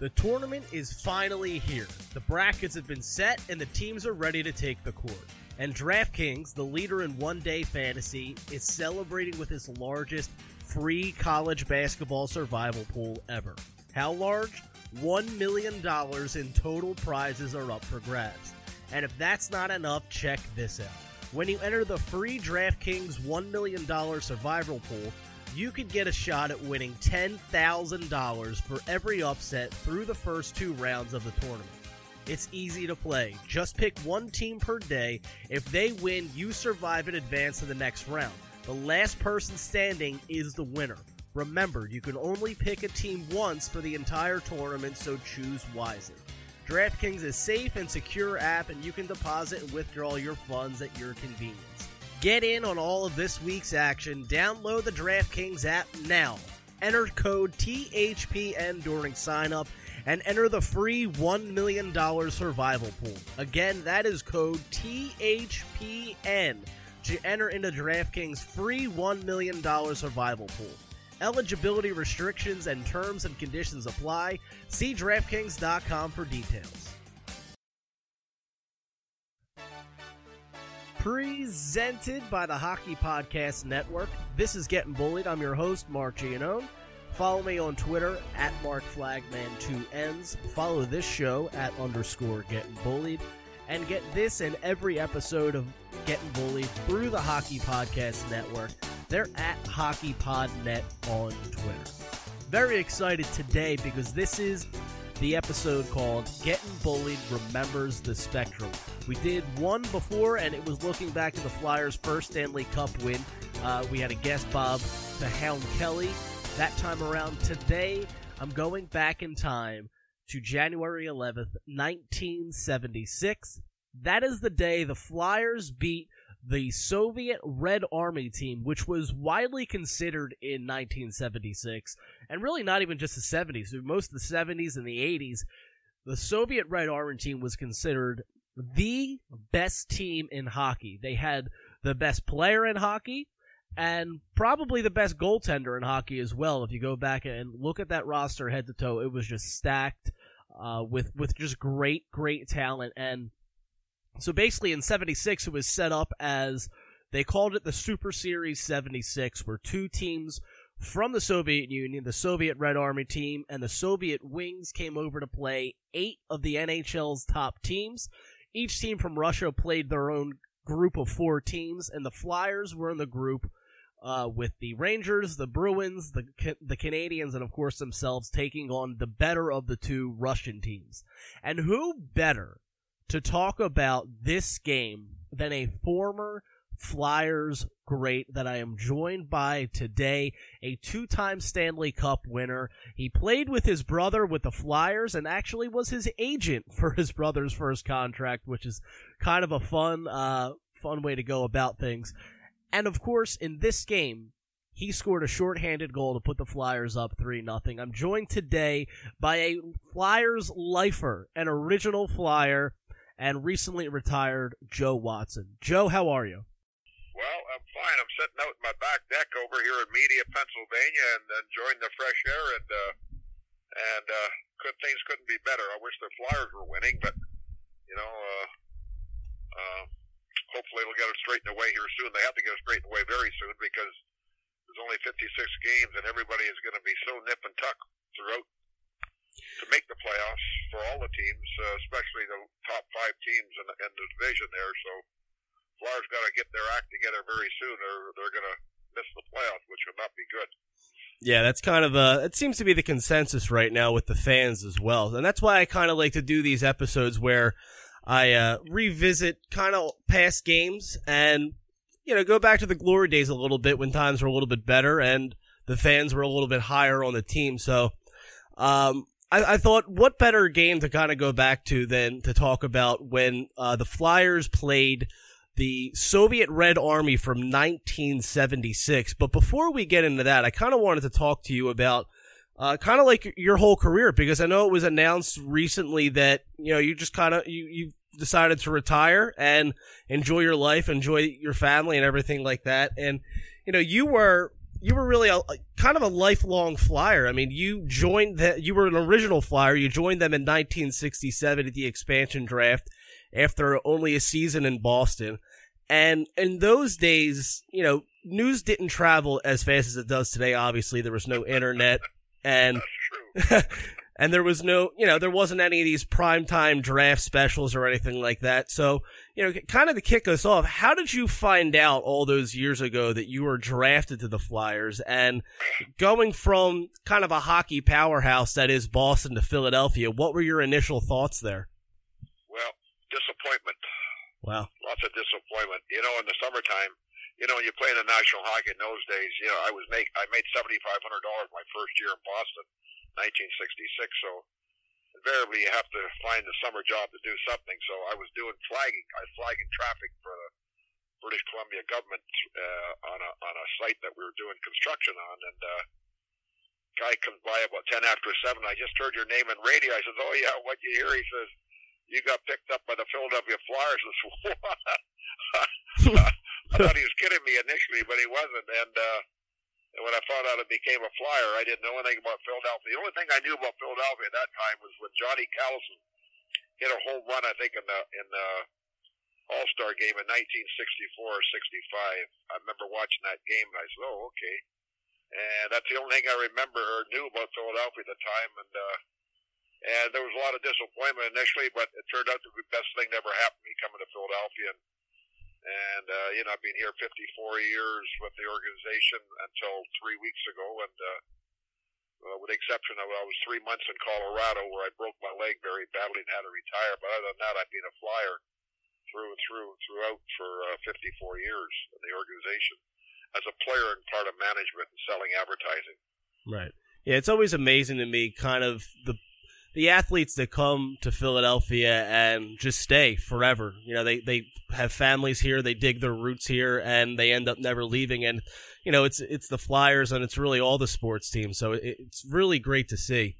The tournament is finally here. The brackets have been set and the teams are ready to take the court. And DraftKings, the leader in one day fantasy, is celebrating with its largest free college basketball survival pool ever. How large? $1 million in total prizes are up for grabs. And if that's not enough, check this out. When you enter the free DraftKings $1 million survival pool, you could get a shot at winning $10,000 for every upset through the first two rounds of the tournament. It's easy to play. Just pick one team per day. If they win, you survive and advance to the next round. The last person standing is the winner. Remember, you can only pick a team once for the entire tournament, so choose wisely. DraftKings is a safe and secure app and you can deposit and withdraw your funds at your convenience. Get in on all of this week's action. Download the DraftKings app now. Enter code THPN during sign up and enter the free $1 million survival pool. Again, that is code THPN to enter into DraftKings free $1 million survival pool. Eligibility restrictions and terms and conditions apply. See DraftKings.com for details. Presented by the Hockey Podcast Network. This is Getting Bullied. I'm your host, Mark Giannone. Follow me on Twitter at MarkFlagman2Ns. Follow this show at underscore Getting Bullied. And get this and every episode of Getting Bullied through the Hockey Podcast Network. They're at HockeyPodNet on Twitter. Very excited today because this is the episode called Getting Bullied Remembers the Spectrum. We did one before, and it was looking back to the Flyers' first Stanley Cup win. Uh, we had a guest, Bob the Hound Kelly, that time around. Today, I'm going back in time to January 11th, 1976. That is the day the Flyers beat the Soviet Red Army team, which was widely considered in 1976, and really not even just the 70s, most of the 70s and the 80s, the Soviet Red Army team was considered the best team in hockey. They had the best player in hockey and probably the best goaltender in hockey as well. If you go back and look at that roster head to toe, it was just stacked uh, with with just great, great talent and so basically, in '76, it was set up as they called it the Super Series '76, where two teams from the Soviet Union, the Soviet Red Army team, and the Soviet Wings came over to play eight of the NHL's top teams. Each team from Russia played their own group of four teams, and the Flyers were in the group uh, with the Rangers, the Bruins, the the Canadiens, and of course themselves taking on the better of the two Russian teams. And who better to talk about this game than a former Flyers great that I am joined by today, a two time Stanley Cup winner. He played with his brother with the Flyers and actually was his agent for his brother's first contract, which is kind of a fun, uh, fun way to go about things. And of course, in this game, he scored a shorthanded goal to put the Flyers up 3 nothing. I'm joined today by a Flyers lifer, an original Flyer, and recently retired Joe Watson. Joe, how are you? Well, I'm fine. I'm sitting out in my back deck over here in Media, Pennsylvania, and enjoying the fresh air. And uh, and uh, good things couldn't be better. I wish the Flyers were winning, but you know, uh, uh, hopefully they'll get it straightened away here soon. They have to get it straightened away very soon because there's only 56 games, and everybody is going to be so nip and tuck throughout to make the playoffs for all the teams, uh, especially the top five teams in the, in the division there. So Flyers got to get their act together very soon, or they're going to miss the playoffs, which would not be good. Yeah, that's kind of a. It seems to be the consensus right now with the fans as well, and that's why I kind of like to do these episodes where I uh, revisit kind of past games and you know go back to the glory days a little bit when times were a little bit better and the fans were a little bit higher on the team. So um, I, I, thought, what better game to kind of go back to than to talk about when uh, the Flyers played the Soviet Red Army from 1976. But before we get into that, I kind of wanted to talk to you about uh, kind of like your whole career because I know it was announced recently that you know you just kind of you you decided to retire and enjoy your life, enjoy your family, and everything like that. And you know you were you were really a, kind of a lifelong flyer. I mean, you joined that. You were an original flyer. You joined them in 1967 at the expansion draft after only a season in Boston. And in those days, you know, news didn't travel as fast as it does today. Obviously, there was no internet, and and there was no, you know, there wasn't any of these primetime draft specials or anything like that. So, you know, kind of to kick us off, how did you find out all those years ago that you were drafted to the Flyers and going from kind of a hockey powerhouse that is Boston to Philadelphia? What were your initial thoughts there? Well, disappointment. Wow. Lots of disappointment. You know, in the summertime, you know, when you play in the National Hockey in those days, you know, I was make I made seventy five hundred dollars my first year in Boston 1966. So invariably, you have to find a summer job to do something. So I was doing flagging. I was flagging traffic for the British Columbia government uh, on a on a site that we were doing construction on, and uh, guy comes by about ten after seven. I just heard your name on radio. I says, "Oh yeah, what you hear?" He says, "You got picked up by the Philadelphia Flyers." I said, "What?" I thought he was kidding me initially, but he wasn't, and. uh and when I found out it became a flyer, I didn't know anything about Philadelphia. The only thing I knew about Philadelphia at that time was when Johnny Callison hit a home run, I think, in the in the All Star game in 1964 or 65. I remember watching that game, and I said, "Oh, okay." And that's the only thing I remember or knew about Philadelphia at the time. And uh, and there was a lot of disappointment initially, but it turned out to be the best thing that ever happened to me coming to Philadelphia. And and, uh, you know, I've been here 54 years with the organization until three weeks ago. And, uh, uh, with the exception of I was three months in Colorado where I broke my leg very badly and had to retire. But other than that, I've been a flyer through and through throughout for uh, 54 years in the organization as a player and part of management and selling advertising. Right. Yeah, it's always amazing to me, kind of the the athletes that come to Philadelphia and just stay forever. You know, they, they have families here, they dig their roots here, and they end up never leaving. And you know, it's it's the Flyers and it's really all the sports teams. So it, it's really great to see.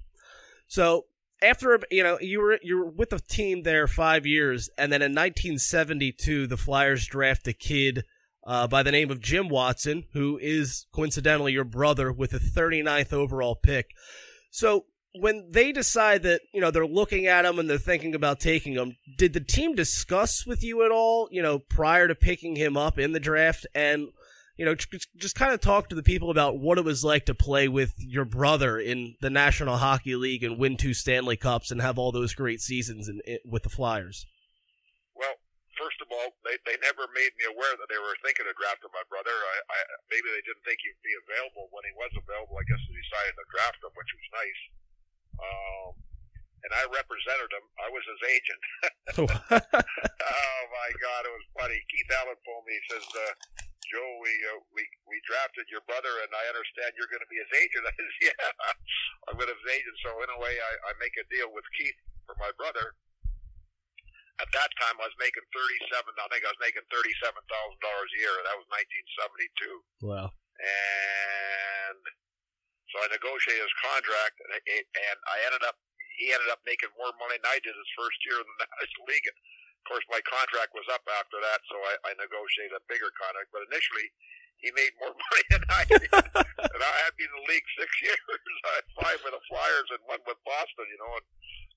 So after you know you were you were with the team there five years, and then in 1972 the Flyers draft a kid. Uh, by the name of Jim Watson, who is coincidentally your brother with the 39th overall pick. So when they decide that you know they're looking at him and they're thinking about taking him, did the team discuss with you at all? You know, prior to picking him up in the draft, and you know, just, kind of talk to the people about what it was like to play with your brother in the National Hockey League and win two Stanley Cups and have all those great seasons in, in, with the Flyers. Well, first of all, they they never made me aware that they were thinking of drafting my brother. I, I maybe they didn't think he'd be available when he was available. I guess they decided to draft him, which was nice. Um, and I represented him. I was his agent. oh my God, it was funny. Keith Allen told me, he says, uh, "Joe, we uh, we we drafted your brother, and I understand you're going to be his agent." I said, "Yeah, I'm going to be his agent." So in a way, I, I make a deal with Keith for my brother. At that time, I was making thirty-seven. I think I was making thirty-seven thousand dollars a year, that was nineteen seventy-two. Wow. And so I negotiated his contract, and, and I ended up he ended up making more money than I did his first year in the National League. And of course, my contract was up after that, so I, I negotiated a bigger contract. But initially, he made more money than I did. and I had been in the league six years. I had five with the Flyers and one with Boston, you know. And,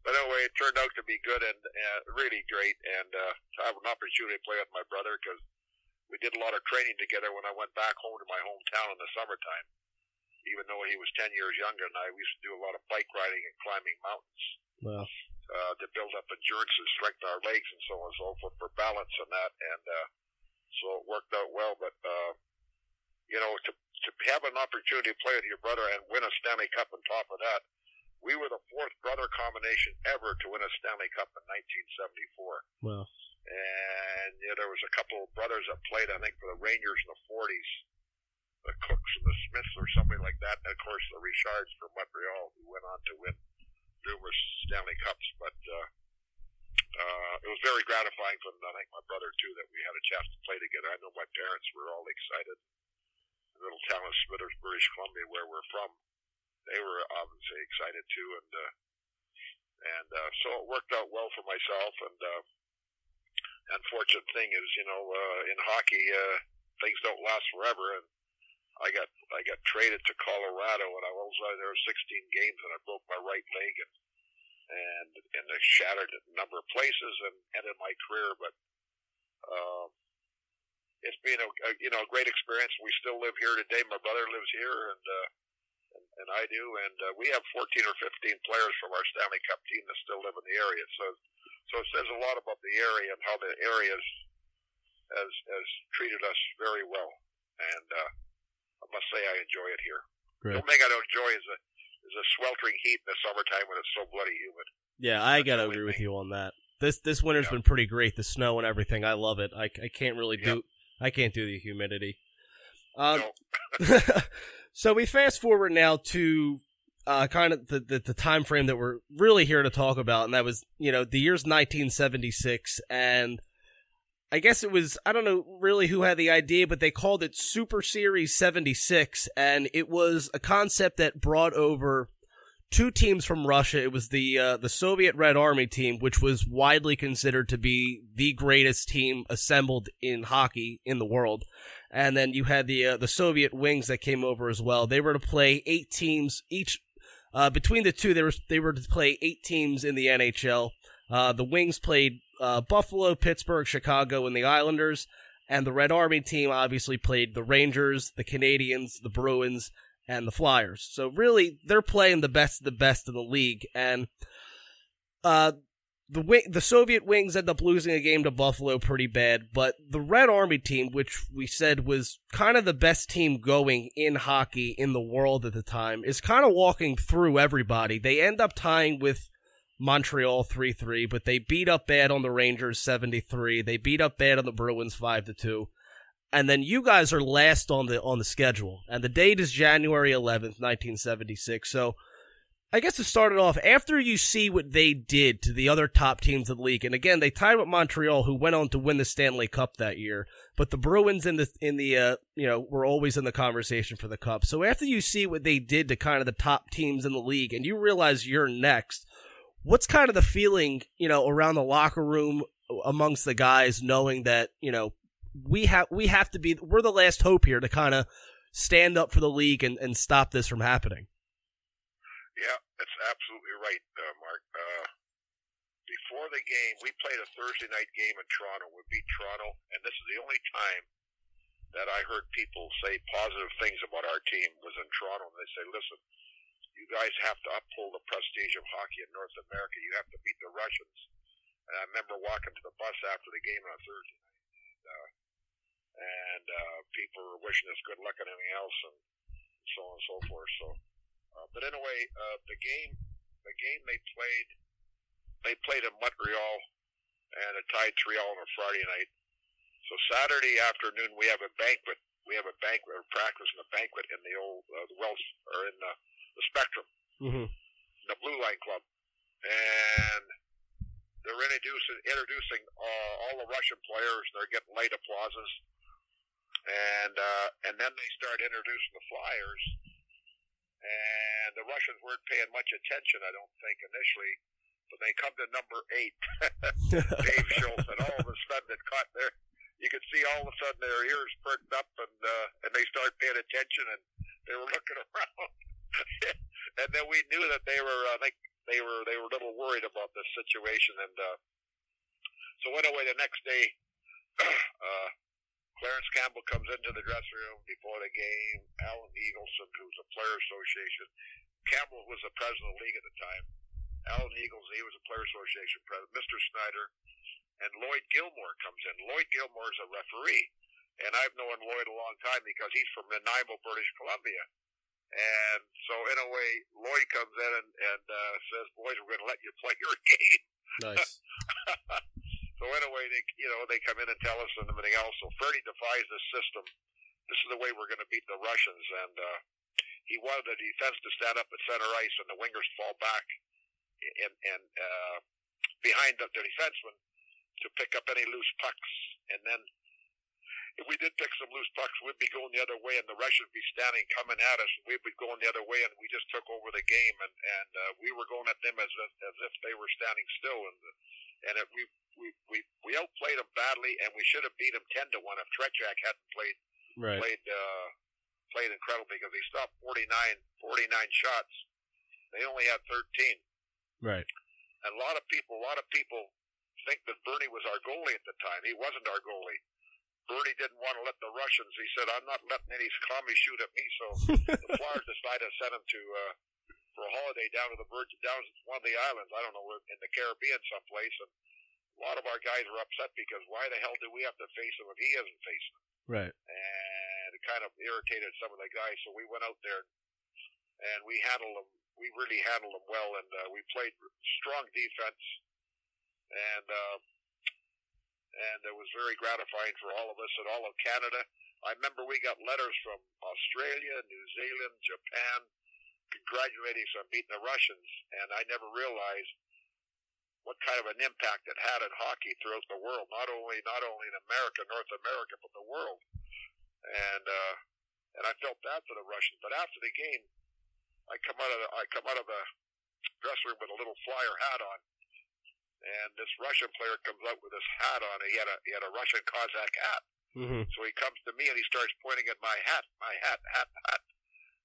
but anyway, it turned out to be good and uh, really great. And uh, to have an opportunity to play with my brother because we did a lot of training together when I went back home to my hometown in the summertime even though he was 10 years younger than I, we used to do a lot of bike riding and climbing mountains. Wow. Uh, to build up endurance and strengthen our legs and so on and so forth for balance and that. And, uh, so it worked out well, but, uh, you know, to, to have an opportunity to play with your brother and win a Stanley Cup on top of that, we were the fourth brother combination ever to win a Stanley Cup in 1974. Wow. And you know, there was a couple of brothers that played, I think, for the Rangers in the 40s the Cooks and the Smiths or somebody like that. And of course, the Richards from Montreal, who went on to win numerous Stanley Cups. But uh, uh, it was very gratifying for them, I think my brother too, that we had a chance to play together. I know my parents were all excited. The little town of Smithers, British Columbia, where we're from, they were obviously excited too. And uh, and uh, so it worked out well for myself. And uh, unfortunate thing is, you know, uh, in hockey, uh, things don't last forever. And I got I got traded to Colorado, and I was there 16 games, and I broke my right leg, and and and I shattered it a number of places and ended my career. But um, it's been a, a you know a great experience. We still live here today. My brother lives here, and uh, and, and I do, and uh, we have 14 or 15 players from our Stanley Cup team that still live in the area. So so it says a lot about the area and how the area has has treated us very well, and. Uh, I must say I enjoy it here. Great. The only thing I don't enjoy is a is the sweltering heat in the summertime when it's so bloody humid. Yeah, I gotta agree with you on that. This this winter's yeah. been pretty great. The snow and everything, I love it. I, I can't really do yep. I can't do the humidity. Um, no. so we fast forward now to uh, kind of the, the, the time frame that we're really here to talk about, and that was you know the year's 1976, and I guess it was, I don't know really who had the idea, but they called it Super Series 76. And it was a concept that brought over two teams from Russia. It was the, uh, the Soviet Red Army team, which was widely considered to be the greatest team assembled in hockey in the world. And then you had the, uh, the Soviet Wings that came over as well. They were to play eight teams each, uh, between the two, they were, they were to play eight teams in the NHL. Uh, the Wings played uh, Buffalo, Pittsburgh, Chicago, and the Islanders. And the Red Army team obviously played the Rangers, the Canadiens, the Bruins, and the Flyers. So really, they're playing the best of the best in the league. And uh, the the Soviet Wings end up losing a game to Buffalo pretty bad, but the Red Army team, which we said was kind of the best team going in hockey in the world at the time, is kind of walking through everybody. They end up tying with Montreal 3-3, but they beat up bad on the Rangers 73. They beat up bad on the Bruins 5 to 2. And then you guys are last on the on the schedule. And the date is January 11th, 1976. So I guess to start it off, after you see what they did to the other top teams of the league, and again, they tied with Montreal, who went on to win the Stanley Cup that year. But the Bruins in the in the uh, you know were always in the conversation for the cup. So after you see what they did to kind of the top teams in the league, and you realize you're next, what's kind of the feeling, you know, around the locker room amongst the guys, knowing that you know we have we have to be we're the last hope here to kind of stand up for the league and, and stop this from happening. Yeah, that's absolutely right, uh, Mark. Uh, before the game, we played a Thursday night game in Toronto. We beat Toronto, and this is the only time that I heard people say positive things about our team was in Toronto. And they say, "Listen, you guys have to uphold the prestige of hockey in North America. You have to beat the Russians. And I remember walking to the bus after the game on Thursday night, and, uh, and uh, people were wishing us good luck and everything else, and so on and so forth. So, uh, but anyway, uh, the game, the game they played, they played in Montreal, and it tied three all on a Friday night. So Saturday afternoon we have a banquet. We have a banquet, a practice and a banquet in the old uh, the Wells or in the the Spectrum, mm-hmm. the Blue Line Club, and they're introducing introducing uh, all the Russian players. They're getting light applauses, and uh, and then they start introducing the Flyers, and the Russians weren't paying much attention, I don't think initially. But they come to number eight, Dave Schultz, and all of a sudden it caught their. You could see all of a sudden their ears perked up, and uh, and they start paying attention, and they were looking around and then we knew that they were, I think they were, they were a little worried about this situation. And, uh, so anyway, the next day, uh, Clarence Campbell comes into the dressing room before the game. Alan Eagleson, who's a player association, Campbell was the president of the league at the time. Alan Eagles, he was a player association president. Mr. Snyder and Lloyd Gilmour comes in. Lloyd Gilmour is a referee, and I've known Lloyd a long time because he's from Nanaimo, British Columbia. And so, in a way, Lloyd comes in and, and uh, says, "Boys, we're going to let you play your game." Nice. so, in a way, they you know they come in and tell us and everything else. So, Freddie defies this system. This is the way we're going to beat the Russians, and uh, he wanted the defense to stand up at center ice and the wingers fall back and, and uh, behind the, the defenseman to pick up any loose pucks, and then if we did pick some loose pucks, we'd be going the other way, and the Russians would be standing coming at us, and we'd be going the other way, and we just took over the game, and and uh, we were going at them as if, as if they were standing still, and and it, we we we we outplayed them badly, and we should have beat them ten to one if Tretiak hadn't played right. played uh, played incredible because he stopped 49, 49 shots. They only had 13. Right. And a lot of people, a lot of people think that Bernie was our goalie at the time. He wasn't our goalie. Bernie didn't want to let the Russians. He said, "I'm not letting any commies shoot at me." So the Flyers decided to send him to uh, for a holiday down to the Virgin, down to one of the islands. I don't know, in the Caribbean someplace. And a lot of our guys were upset because why the hell do we have to face him if he hasn't faced him? Right. And it kind of irritated some of the guys. So we went out there and we handled them. We really handled them well, and uh, we played strong defense. And uh, and it was very gratifying for all of us and all of Canada. I remember we got letters from Australia, New Zealand, Japan, congratulating us on beating the Russians, and I never realized what kind of an impact it had in hockey throughout the world, not only not only in America, North America, but the world. And uh, and I felt bad for the Russians, but after the game, I come out of the, I come out of the dressing room with a little flyer hat on, and this Russian player comes out with this hat on. He had a he had a Russian Cossack hat. Mm-hmm. So he comes to me and he starts pointing at my hat, my hat, hat, hat.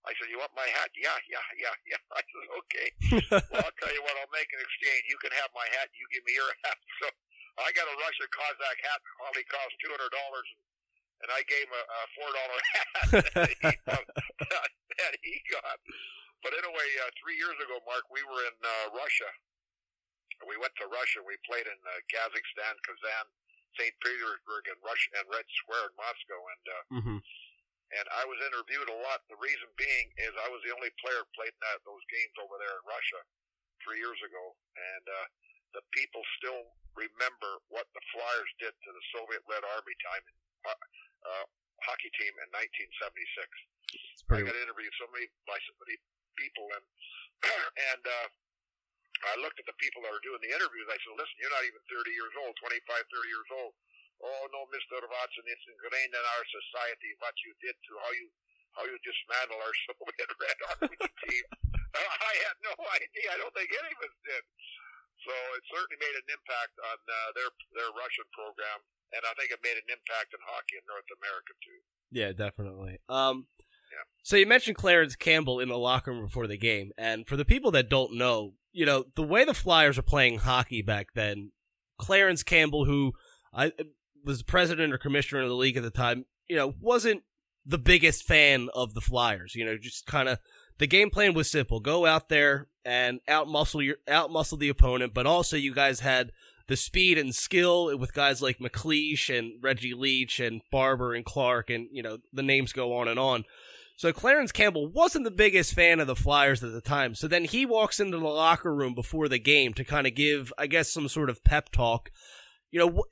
I said, "You want my hat? Yeah, yeah, yeah, yeah." I said, "Okay. well, I'll tell you what. I'll make an exchange. You can have my hat. You give me your hat." So I got a Russian Cossack hat. That probably cost two hundred dollars, and I gave him a, a four dollar hat that, he, that he got. But anyway, uh, three years ago, Mark, we were in uh, Russia. We went to Russia. We played in uh, Kazakhstan, Kazan, St. Petersburg, and Russia and Red Square in Moscow. And uh, Mm-hmm. and I was interviewed a lot. The reason being is I was the only player who played in that, those games over there in Russia three years ago, and uh, the people still remember what the Flyers did to the Soviet Red Army time uh, uh, hockey team in 1976. I got interviewed so many by so many people, and and uh, I looked at the people that were doing the interviews. I said, "Listen, you're not even 30 years old, 25, 30 years old. Oh no, Mr. Watson, it's ingrained in our society what you did to how you how you dismantle our Soviet Red Army team." I had no idea. I don't think any of us did. So it certainly made an impact on uh, their their Russian program, and I think it made an impact in hockey in North America too. Yeah, definitely. Um, So you mentioned Clarence Campbell in the locker room before the game, and for the people that don't know, you know the way the Flyers were playing hockey back then. Clarence Campbell, who I was the president or commissioner of the league at the time, you know, wasn't the biggest fan of the Flyers. You know, just kind of the game plan was simple: go out there and out muscle your out muscle the opponent, but also you guys had the speed and skill with guys like MacLeish and Reggie Leach and Barber and Clarke, and you know the names go on and on. So Clarence Campbell wasn't the biggest fan of the Flyers at the time. So then he walks into the locker room before the game to kind of give, I guess, some sort of pep talk. You know,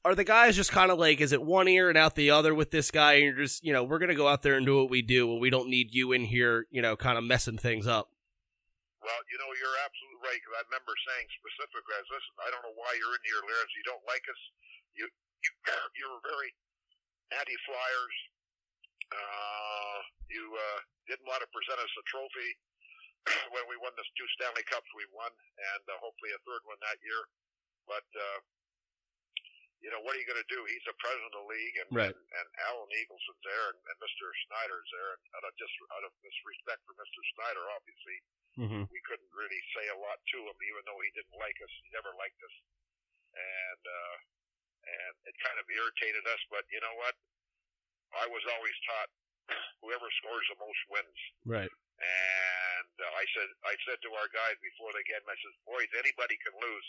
are the guys just kind of like, is it one ear and out the other with this guy? And you're just, you know, we're gonna go out there and do what we do, and we don't need you in here, you know, kind of messing things up. Well, you know, you're absolutely right. Because I remember saying specifically, I listen, I don't know why you're in here, Clarence. You don't like us. You you you were very anti-Flyers. Uh, you uh, didn't want to present us a trophy when we won the two Stanley Cups we won, and uh, hopefully a third one that year. But uh, you know, what are you going to do? He's the president of the league, and Right. and, and Alan Eagleson's there, and, and Mr. Snyder's there, and out of just out of this respect for Mr. Snyder, obviously Mm-hmm. we couldn't really say a lot to him, even though he didn't like us. He never liked us, and uh, and it kind of irritated us. But you know what? I was always taught whoever scores the most wins. Right. And uh, I said, I said to our guys before the game, I said, boys, anybody can lose,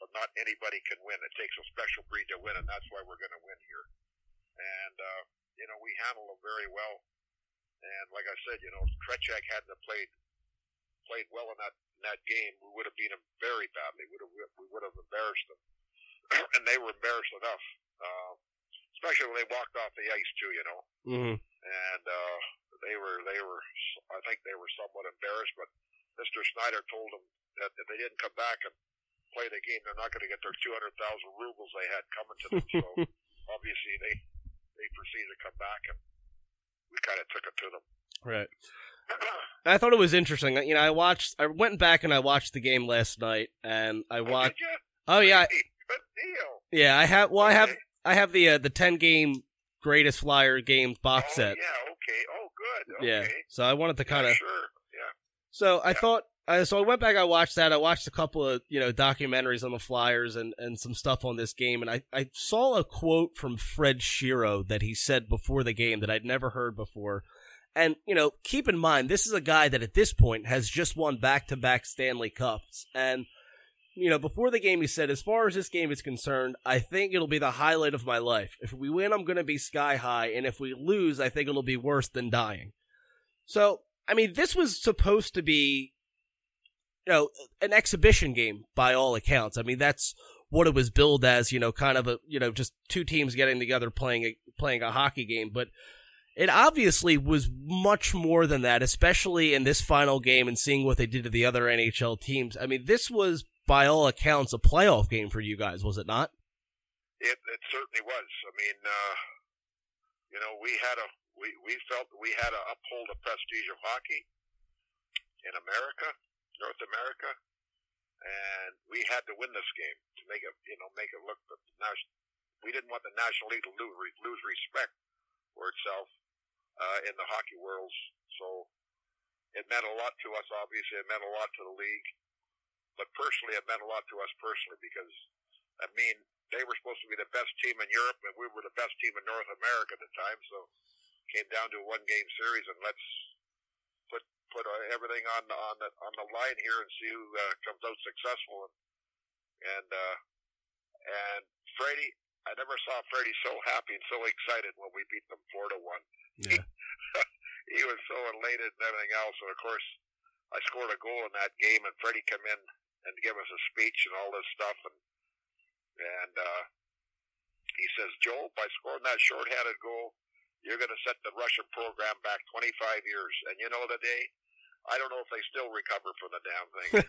but not anybody can win. It takes a special breed to win, and that's why we're going to win here. And uh, you know, we handled them very well. And like I said, you know, if Tretiak hadn't have played played well in that in that game, we would have beat them very badly. We would have we would have embarrassed them, and they were embarrassed enough. Uh, especially when they walked off the ice too, you know Mm-hmm. and uh, they were they were I think they were somewhat embarrassed, but Mr. Snyder told them that if they didn't come back and play the game, they're not going to get their two hundred thousand rubles they had coming to them. so obviously they they proceeded to come back, and we kind of took it to them. Right. I thought it was interesting. You know, I watched, I went back and I watched the game last night, and I Oh, watched. did you? Oh yeah, Hey, good deal. yeah. I have. Well, I have. I have the uh, the ten game greatest flyer games box oh, set. Yeah. Okay. Oh, Okay. Yeah. So I wanted to kind of. Yeah, sure. Yeah. So I Yeah. thought. Uh, so I went back. I watched that. I watched a couple of you know documentaries on the Flyers and and some stuff on this game. And I I saw a quote from Fred Shero that he said before the game that I'd never heard before. And you know, keep in mind, this is a guy that at this point has just won back to back Stanley Cups. And you know, before the game, he said, as far as this game is concerned, I think it'll be the highlight of my life. If we win, I'm going to be sky high. And if we lose, I think it'll be worse than dying. So, I mean, this was supposed to be, you know, an exhibition game by all accounts. I mean, that's what it was billed as, you know, kind of a, you know, just two teams getting together playing a, playing a hockey game. But it obviously was much more than that, especially in this final game and seeing what they did to the other NHL teams. I mean, this was by all accounts, a playoff game for you guys, was it not? It, it certainly was. I mean, uh, you know, we had a we, we felt we had to uphold the prestige of hockey in America, North America, and we had to win this game to make it, you know, make it look the national. We didn't want the National League to lose, lose respect for itself uh, in the hockey world. So it meant a lot to us. Obviously, it meant a lot to the league, but personally, it meant a lot to us personally because I mean, they were supposed to be the best team in Europe, and we were the best team in North America at the time. So came down to a one game series, and let's put put uh, everything on on the on the line here and see who uh, comes out successful. And and uh, and Freddie, I never saw Freddie so happy and so excited when we beat them four to one. Yeah. he was so elated and everything else. And of course, I scored a goal in that game, and Freddie come in and give us a speech and all this stuff, and and uh, he says, Joe, by scoring that short-handed goal, you're going to set the Russian program back 25 years. And you know the day, I don't know if they still recover from the damn thing.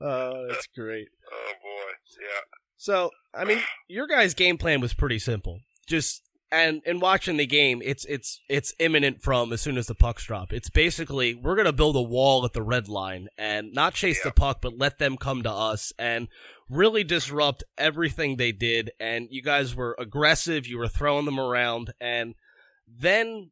oh, that's great. oh boy, yeah. So, I mean, your guys' game plan was pretty simple. Just and in watching the game, it's it's it's imminent from as soon as the pucks drop. It's basically we're gonna build a wall at the red line and not chase Yeah. the puck, but let them come to us and really disrupt everything they did. And you guys were aggressive. You were throwing them around, and then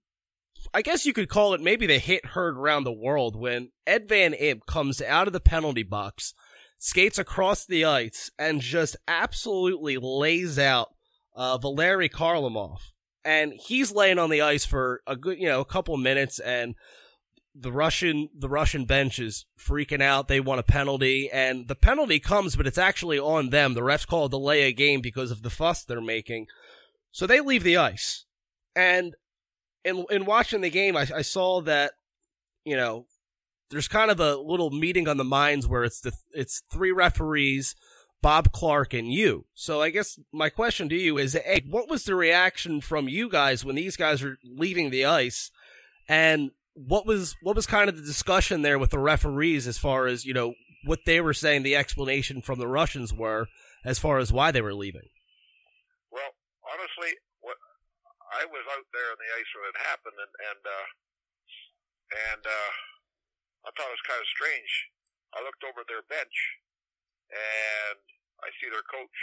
I guess you could call it maybe the hit heard around the world when Ed Van Impe comes out of the penalty box, skates across the ice, and just absolutely lays out uh, Valery Kharlamov. And he's laying on the ice for a good, you know, a couple minutes, and the Russian the Russian bench is freaking out. They want a penalty, and the penalty comes, but it's actually on them. The refs call a delay a game because of the fuss they're making. So they leave the ice. And in in watching the game, I, I saw that you know there's kind of a little meeting on the minds where it's the it's three referees, Bob Clarke and you. So I guess my question to you is, hey, what was the reaction from you guys when these guys are leaving the ice, and what was what was kind of the discussion there with the referees as far as you know what they were saying, the explanation from the Russians were as far as why they were leaving. Well, honestly, what I was out there on the ice when it happened, and and uh, and uh, I thought it was kind of strange. I looked over their bench, and I see their coach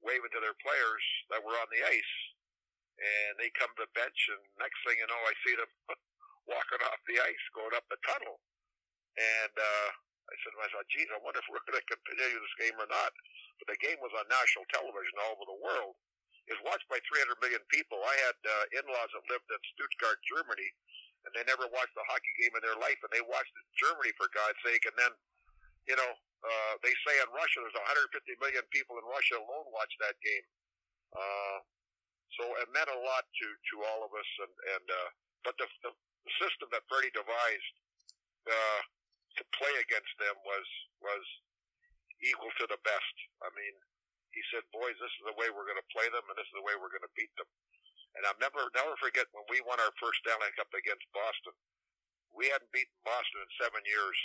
waving to their players that were on the ice, and they come to the bench, and next thing you know, I see them walking off the ice, going up the tunnel, and uh, I said to myself, "Geez, I wonder if we're going to continue this game or not." But the game was on national television all over the world. It was watched by 300 million people. I had uh, in-laws that lived in Stuttgart, Germany, and they never watched a hockey game in their life, and they watched it in Germany for God's sake. And then, you know, uh, they say in Russia there's 150 million people in Russia alone watch that game. Uh, so it meant a lot to to all of us. And and uh, but the, the system that Freddie devised uh, to play against them was was equal to the best. I mean, he said, "Boys, this is the way we're going to play them, and this is the way we're going to beat them." And I'll never never forget when we won our first Stanley Cup against Boston. We hadn't beaten Boston in seven years.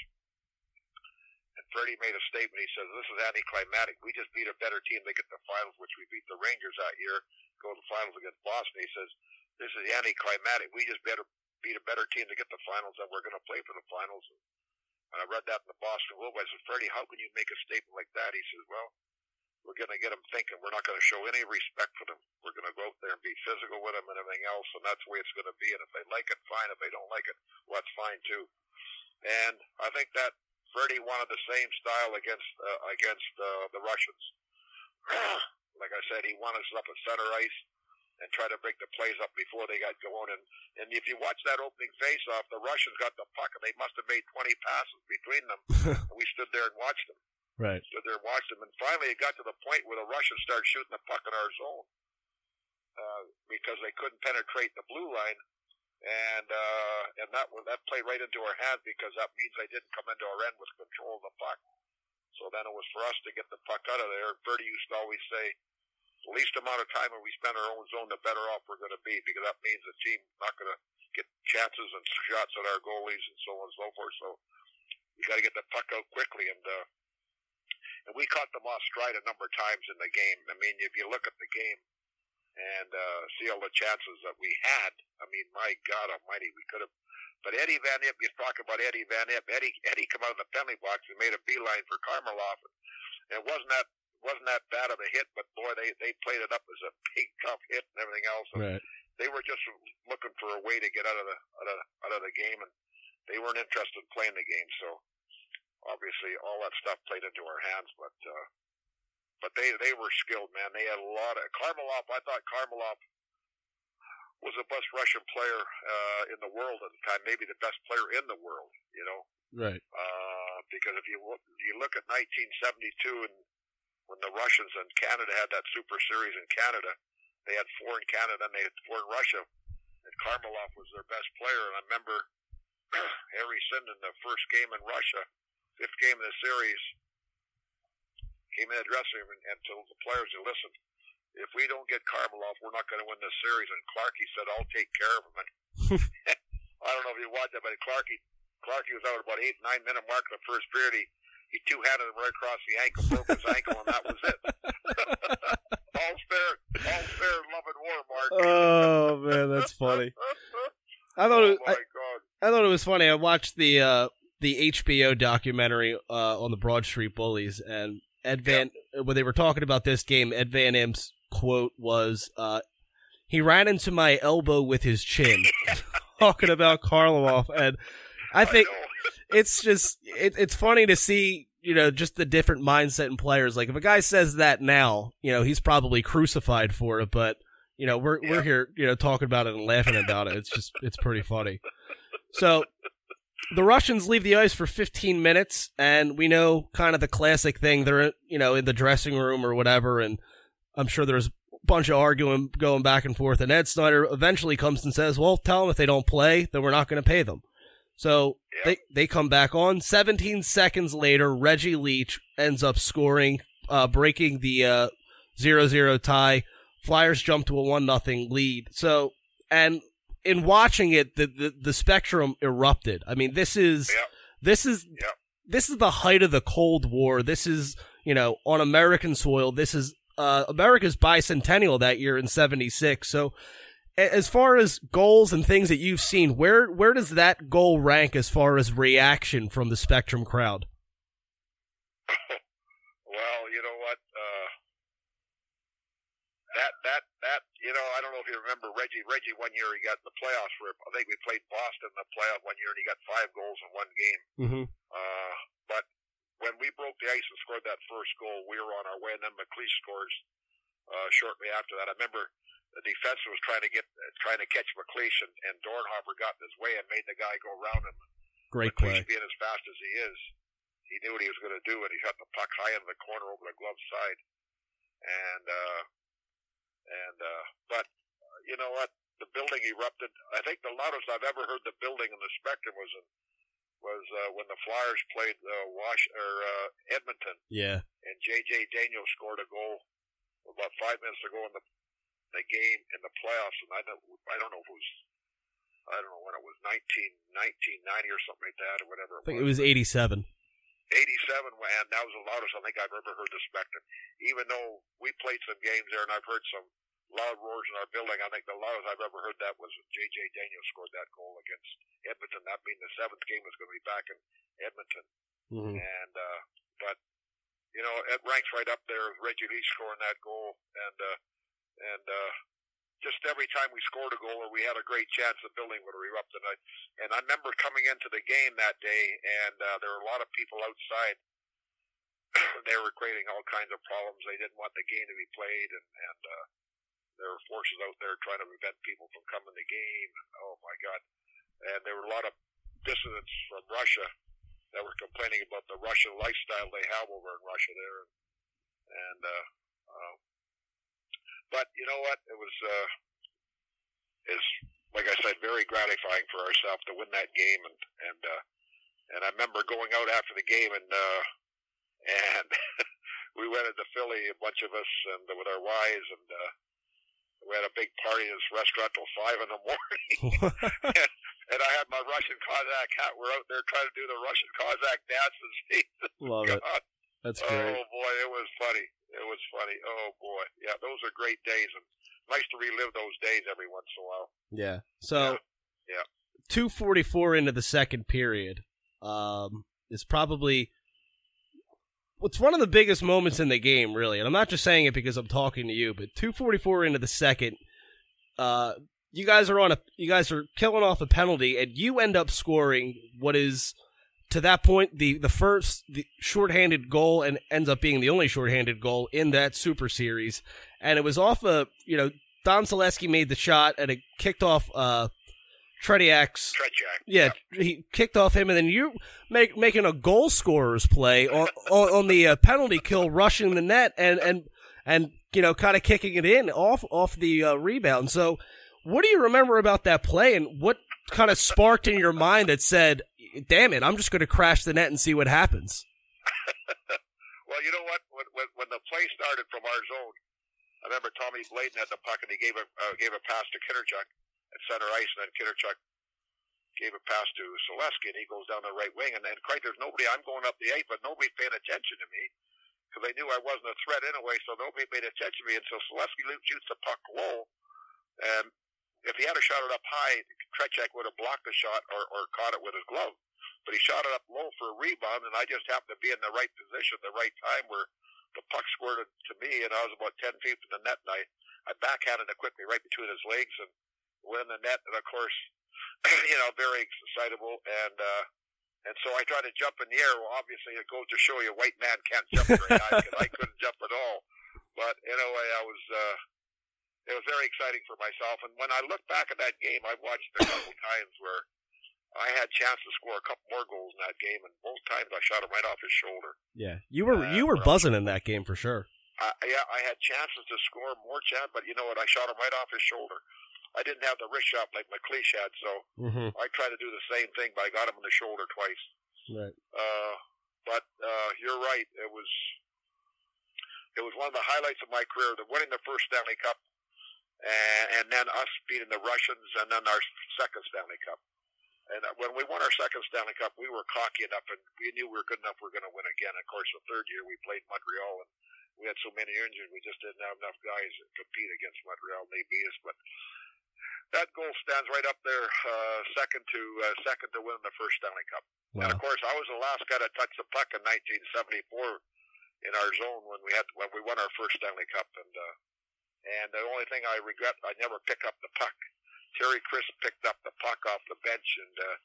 And Freddie made a statement. He says, "This is anticlimactic. We just beat a better team to get the finals, which we beat the Rangers that year, go to the finals against Boston." He says, "This is anticlimactic. We just better beat a better team to get the finals, and we're going to play for the finals." And I read that in the Boston Globe. I said, "Freddie, how can you make a statement like that?" He says, "Well, we're going to get them thinking. We're not going to show any respect for them. We're going to go out there and be physical with them and everything else, and that's the way it's going to be. And if they like it, fine. If they don't like it, well, that's fine too. And I think that Freddie wanted the same style against uh, against uh, the Russians. like I said, he wanted us up at center ice and try to break the plays up before they got going. And and if you watch that opening face-off, the Russians got the puck and they must have made 20 passes between them. we stood there and watched them. Right. Stood there and watched them, and finally it got to the point where the Russians started shooting the puck in our zone uh, because they couldn't penetrate the blue line, and uh, and that that played right into our hands because that means they didn't come into our end with control of the puck. So then it was for us to get the puck out of there. Bertie used to always say, the least amount of time when we spend our own zone, the better off we're going to be because that means the team not going to get chances and shots at our goalies and so on and so forth. So we got to get the puck out quickly and. Uh, and we caught them off stride a number of times in the game. I mean, if you look at the game and uh, see all the chances that we had, I mean, my God Almighty, we could have. But Eddie Van Impe, you talk about Eddie Van Impe. Eddie Eddie come out of the penalty box and made a beeline for Kharlamov, and it wasn't that wasn't that bad of a hit, but boy, they they played it up as a big tough hit and everything else. And Right. They were just looking for a way to get out of the out of, out of the game, and they weren't interested in playing the game. So obviously, all that stuff played into our hands, but uh, but they they were skilled, man. They had a lot of Kharlamov. I thought Kharlamov was the best Russian player uh, in the world at the time, maybe the best player in the world. You know, Right. uh, because if you look, you look at 1972 and when the Russians and Canada had that Super Series in Canada, they had four in Canada and they had four in Russia, and Kharlamov was their best player. And I remember Harry Sinden, the first game in Russia, fifth game of the series, came in the dressing room and, and told the players, to listen, if we don't get Kharlamov, we're not going to win this series." And Clarkey said, "I'll take care of him." And I don't know if you watched that, but Clarkey Clarkey was out about eight nine minute mark in the first period. He he two handed him right across the ankle, broke his ankle, and that was it. all fair, all fair, love and war, Mark. Oh man, that's funny. I thought oh it, I, I thought it was funny. I watched the uh, the HBO documentary uh, on the Broad Street Bullies, and Ed Van when they were talking about this game, Ed Van Impe's quote was, uh, "He ran into my elbow with his chin," talking about Karloff, and I think know. it's just it, it's funny to see you know just the different mindset in players. Like if a guy says that now, you know he's probably crucified for it, but you know we're we're here you know talking about it and laughing about it. It's just it's pretty funny. So the Russians leave the ice for 15 minutes, and we know kind of the classic thing. They're you know in the dressing room or whatever, and I'm sure there's a bunch of arguing going back and forth. And Ed Snyder eventually comes and says, "Well, tell them if they don't play, then we're not going to pay them." So Yeah. they they come back on. 17 seconds later, Reggie Leach ends up scoring, uh, breaking the uh, 0-0 tie. Flyers jump to a one nothing lead. So and in watching it, the, the the spectrum erupted. I mean, this is Yeah. this is Yeah. this is the height of the Cold War. This is you know on American soil. This is uh, America's bicentennial that year in '76. So a- as far as goals and things that you've seen, where where does that goal rank as far as reaction from the Spectrum crowd? Well, you know what? Uh, that that you know, I don't know if you remember Reggie. Reggie one year he got in the playoffs for. I think we played Boston in the playoff one year, and he got five goals in one game. Mm-hmm. Uh, but when we broke the ice and scored that first goal, we were on our way, and then MacLeish scores uh, shortly after that. I remember the defense was trying to get uh, trying to catch MacLeish, and, and Dornhoefer got in his way and made the guy go around him. Great MacLeish play. being as fast as he is, he knew what he was going to do, and he shot the puck high in the corner over the glove side. And uh, and uh, but uh, you know what? The building erupted. I think the loudest I've ever heard the building in the Spectrum was in, was uh, when the Flyers played uh, Wash or uh, Edmonton, Yeah. and J.J. Daigneault scored a goal about five minutes to go in the the game in the playoffs, and I don't I don't know if it was I don't know when it was 19, 1990 or something like that or whatever. It I think it was 87. 87, and that was the loudest I think I've ever heard the Spectrum. Even though we played some games there, and I've heard some loud roars in our building, I think the loudest I've ever heard that was when J.J. Daigneault scored that goal against Edmonton. That being the seventh game was going to be back in Edmonton. Mm-hmm. And uh, but you know, it ranks right up there with Reggie Lee scoring that goal, and uh, and uh, just every time we scored a goal or we had a great chance, the building would erupt. And I and I remember coming into the game that day, and uh, there were a lot of people outside. they were creating all kinds of problems. They didn't want the game to be played, and and uh, there were forces out there trying to prevent people from coming to the game. Oh my God! And there were a lot of dissidents from Russia that were complaining about the Russian lifestyle they have over in Russia there. And, uh, uh, but you know what? It was, uh, is, like I said, very gratifying for ourselves to win that game. And, and, uh, and I remember going out after the game and, uh, and we went into Philly, a bunch of us, and with our wives, and, uh, we had a big party in this restaurant till five in the morning. and, and I had my Russian Cossack hat. We're out there trying to do the Russian Cossack dances. Love God. it. That's great. Oh boy, it was funny. It was funny. Oh boy, yeah, those are great days, and nice to relive those days every once in a while. Yeah. So, Yeah. two forty four into the second period, um, is probably what's one of the biggest moments in the game, really. And I'm not just saying it because I'm talking to you, but two forty four into the second, uh, you guys are on a, you guys are killing off a penalty, and you end up scoring what is. To that point, the, the first the shorthanded goal and ends up being the only shorthanded goal in that Super Series, and it was off a you know Don Saleski made the shot and it kicked off uh Tretiak's Trechak. yeah, he kicked off him and then you make making a goal scorer's play on on, on the uh, penalty kill rushing the net and and and you know kind of kicking it in off off the uh, rebound. So what do you remember about that play and what kind of sparked in your mind that said, "Damn it, I'm just going to crash the net and see what happens." Well, you know what? When, when, when the play started from our zone, I remember Tommy Bladon had the puck and he gave a uh, gave a pass to Kindrachuk at center ice, and then Kindrachuk gave a pass to Saleski, and he goes down the right wing. And then, quite there's nobody. I'm going up the eight, but nobody's paying attention to me because they knew I wasn't a threat anyway. So nobody paid attention to me, and so Saleski shoots the puck low, and if he had a shot it up high, Trechak would have blocked the shot or, or caught it with his glove. But he shot it up low for a rebound, and I just happened to be in the right position the right time where the puck squirted to me, and I was about 10 feet from the net, and I, I backhanded it quickly right between his legs and went in the net. And of course, you know, very excitable. And, uh, and so I tried to jump in the air. Well, obviously, it goes to show you, a white man can't jump very high because I couldn't jump at all. But anyway, I was, uh, it was very exciting for myself. And when I look back at that game, I've watched it a couple times where I had chance to score a couple more goals in that game, and both times I shot him right off his shoulder. Yeah, you were you were buzzing in that game for sure. I, yeah, I had chances to score more chance, but you know what? I shot him right off his shoulder. I didn't have the wrist shot like MacLeish had, so Mm-hmm. I tried to do the same thing, but I got him in the shoulder twice. Right. Uh, but uh, you're right. It was it was one of the highlights of my career, the winning the first Stanley Cup, and, and then us beating the Russians, and then our second Stanley Cup. And uh, when we won our second Stanley Cup, we were cocky enough, and we knew we were good enough. We are going to win again. Of course, the third year we played Montreal, and we had so many injuries, we just didn't have enough guys to compete against Montreal, and they beat us. But that goal stands right up there, uh, second to uh, second to win the first Stanley Cup. And of course, I was the last guy to touch the puck in 1974 in our zone when we had when we won our first Stanley Cup. And uh, and the only thing I regret, I never pick up the puck. Terry Crisp picked up the puck off the bench, and uh,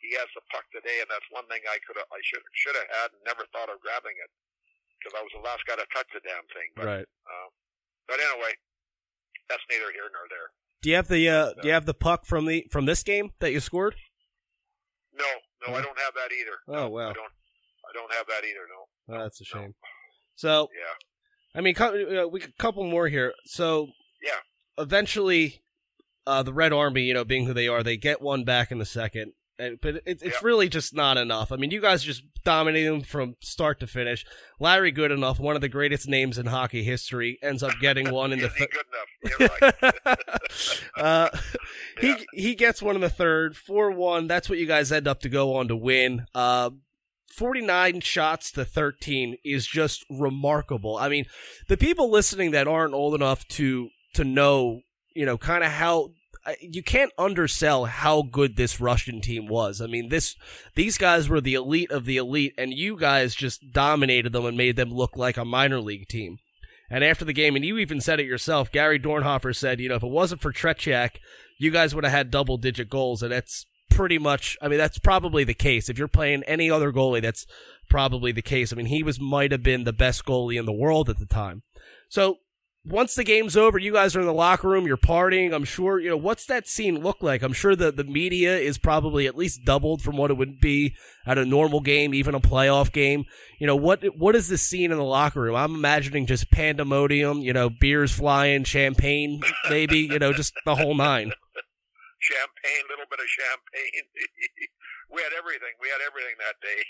he has the puck today. And that's one thing I could I should should have had and never thought of grabbing it because I was the last guy to touch the damn thing. But Right. um, but anyway, that's neither here nor there. Do you have the uh, do you have the puck from the from this game that you scored? No, no, I don't have that either. Oh wow, I don't. I don't have that either. No. Oh, that's a shame. So Yeah. I mean, cou- uh, we a couple more here. So Yeah. eventually, uh, the Red Army, you know, being who they are, they get one back in the second. And, but it's it's Yeah. really just not enough. I mean, you guys just dominated them from start to finish. Larry Goodenough, one of the greatest names in hockey history, ends up getting one in the third. good enough? Right. uh, Yeah. he he gets one in the third, four one. That's what you guys end up to go on to win. Uh, forty nine shots to thirteen is just remarkable. I mean, the people listening that aren't old enough to to know, you know, kind of how you can't undersell how good this Russian team was. I mean, this these guys were the elite of the elite, and you guys just dominated them and made them look like a minor league team. And after the game, and you even said it yourself, Gary Dornhoefer said, you know, if it wasn't for Tretiak, you guys would have had double digit goals, and that's pretty much. I mean, that's probably the case. If you're playing any other goalie, that's probably the case. I mean, he was might have been the best goalie in the world at the time. So once the game's over, you guys are in the locker room, you're partying. I'm sure, you know, what's that scene look like? I'm sure the, the media is probably at least doubled from what it would be at a normal game, even a playoff game. You know, what what is the scene in the locker room? I'm imagining just pandemonium, you know, beers flying, champagne, maybe, you know, just the whole nine. Champagne, little bit of champagne. we had everything. We had everything that day.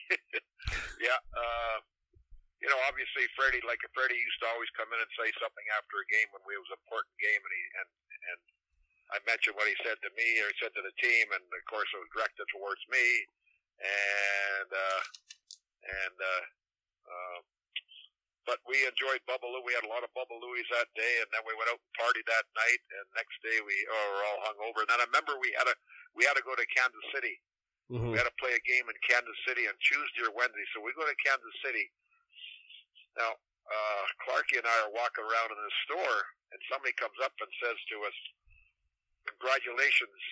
yeah. Uh, you know, obviously Freddie, like Freddie used to always come in and say something after a game when we, it was an important game, and he and and I mentioned what he said to me or he said to the team, and of course it was directed towards me, and uh, and uh, uh, but we enjoyed Bubba Lou. We had a lot of Bubba Louis that day, and then we went out and partied that night. And next day we oh, were all hung over. And then I remember we had a we had to go to Kansas City. Mm-hmm. We had to play a game in Kansas City on Tuesday or Wednesday. So we go to Kansas City now, uh, Clarky and I are walking around in the store, and somebody comes up and says to us, "Congratulations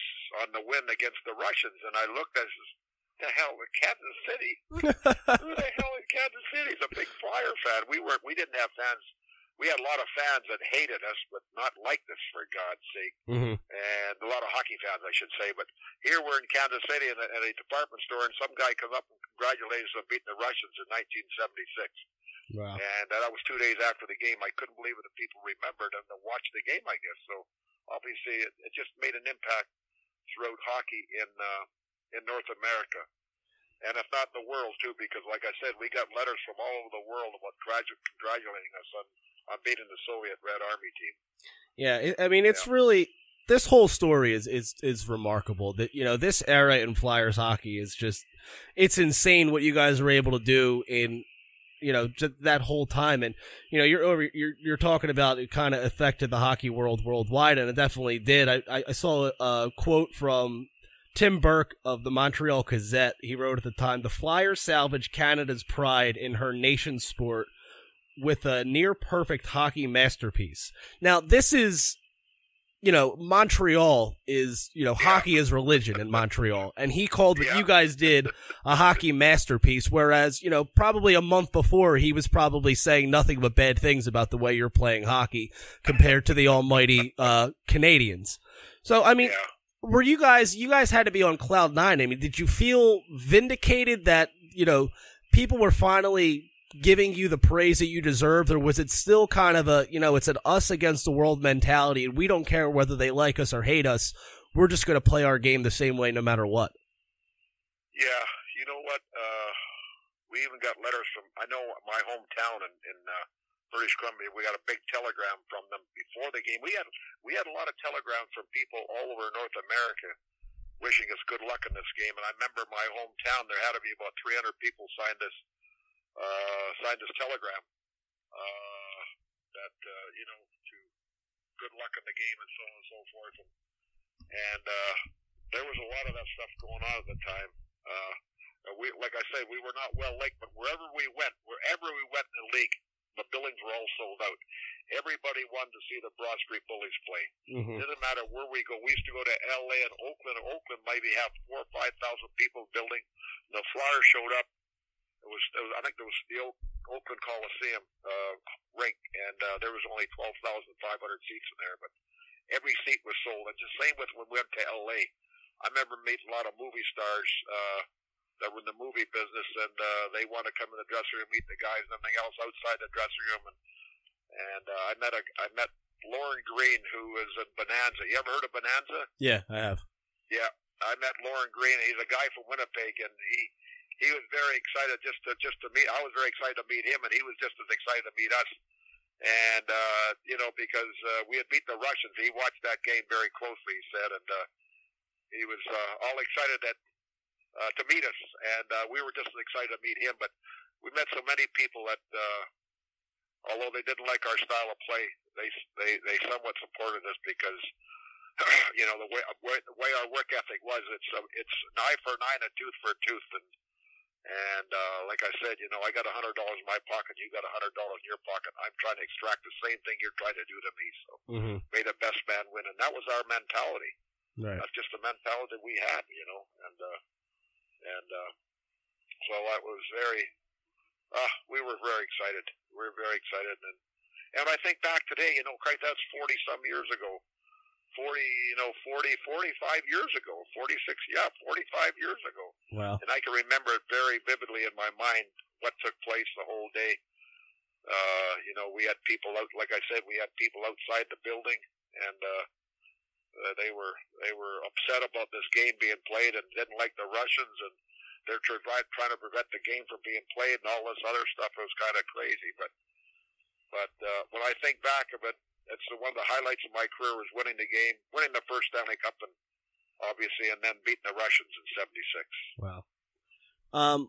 on the win against the Russians." And I looked at the hell with Kansas City. Who the hell is Kansas City? He's a big Flyer fan. We weren't. We didn't have fans. We had a lot of fans that hated us, but not liked us for God's sake. Mm-hmm. And a lot of hockey fans, I should say. But here we're in Kansas City in a, in a department store, and some guy comes up and congratulates us on beating the Russians in 1976. Wow. And that was two days after the game. I couldn't believe it that people remembered and watched the game, I guess. So obviously it, it just made an impact throughout hockey in uh, in North America. And if not the world too, because like I said, we got letters from all over the world about congratulating us on, on beating the Soviet Red Army team. Yeah, I mean, it's yeah. really this whole story is is is remarkable. That you know, this era in Flyers hockey is just it's insane what you guys were able to do in you know that whole time and you know you're over you're you're talking about it kind of affected the hockey world worldwide and it definitely did i i saw a quote from tim burke of the montreal gazette he wrote at the time the flyers salvaged canada's pride in her nation sport with a near perfect hockey masterpiece now this is you know, Montreal is, you know, yeah. hockey is religion in Montreal. And he called what yeah. you guys did a hockey masterpiece. Whereas, you know, probably a month before, he was probably saying nothing but bad things about the way you're playing hockey compared to the almighty, uh, Canadiens. So, I mean, yeah. Were you guys, you guys had to be on cloud nine. I mean, did you feel vindicated that, you know, people were finally giving you the praise that you deserved, or was it still kind of a, you know, it's an us against the world mentality, and we don't care whether they like us or hate us. We're just going to play our game the same way no matter what. Yeah, you know what? Uh, we even got letters from, I know my hometown in, in uh, British Columbia, we got a big telegram from them before the game. We had, we had a lot of telegrams from people all over North America wishing us good luck in this game. And I remember my hometown, there had to be about 300 people signed this uh, signed this telegram uh, that uh, you know to good luck in the game and so on and so forth. And, and uh, there was a lot of that stuff going on at the time. Uh, we, like I say, we were not well liked, but wherever we went, wherever we went in the league, the buildings were all sold out. Everybody wanted to see the Broad Street Bullies play. Mm-hmm. Didn't matter where we go. We used to go to L.A. and Oakland. Oakland maybe have four or five thousand people building. The Flyers showed up it was, it was I think there was the old Oakland Coliseum uh, rink, and uh, there was only 12,500 seats in there, but every seat was sold. And just same with when we went to L.A. I remember meeting a lot of movie stars uh, that were in the movie business, and uh, they want to come in the dressing room, meet the guys, and everything else outside the dressing room. And and uh, I met a I met Lorne Greene, who is in Bonanza. You ever heard of Bonanza? Yeah, I have. Yeah, I met Lorne Greene. He's a guy from Winnipeg, and he he was very excited just to just to meet. I was very excited to meet him, and he was just as excited to meet us. And uh, you know, because uh, we had beat the Russians, he watched that game very closely. He said, and uh, he was uh, all excited that uh, to meet us, and uh, we were just as excited to meet him. But we met so many people that, uh, although they didn't like our style of play, they they they somewhat supported us because you know the way, the way our work ethic was. It's uh, it's an eye for an eye and a tooth for a tooth, and and uh, like I said, you know, I got a hundred dollars in my pocket, you got a hundred dollars in your pocket. I'm trying to extract the same thing you're trying to do to me. So Mm-hmm. may the best man win, and that was our mentality. Right. That's just the mentality we had, you know, and uh, and uh, so that was very. Uh, we were very excited. We were very excited, and and I think back today, you know, Christ, that's forty some years ago. 40, you know, 40, 45 years ago, 46, yeah, 45 years ago Wow. and I can remember it very vividly in my mind what took place the whole day. Uh, you know, we had people out, like I said, we had people outside the building, and uh, uh, they were they were upset about this game being played and didn't like the Russians, and they're tr- trying to prevent the game from being played and all this other stuff. It was kind of crazy, but but uh, when I think back of it, it's one of the highlights of my career was winning the game, winning the first Stanley Cup, and obviously, and then beating the Russians in '76. Wow. Um.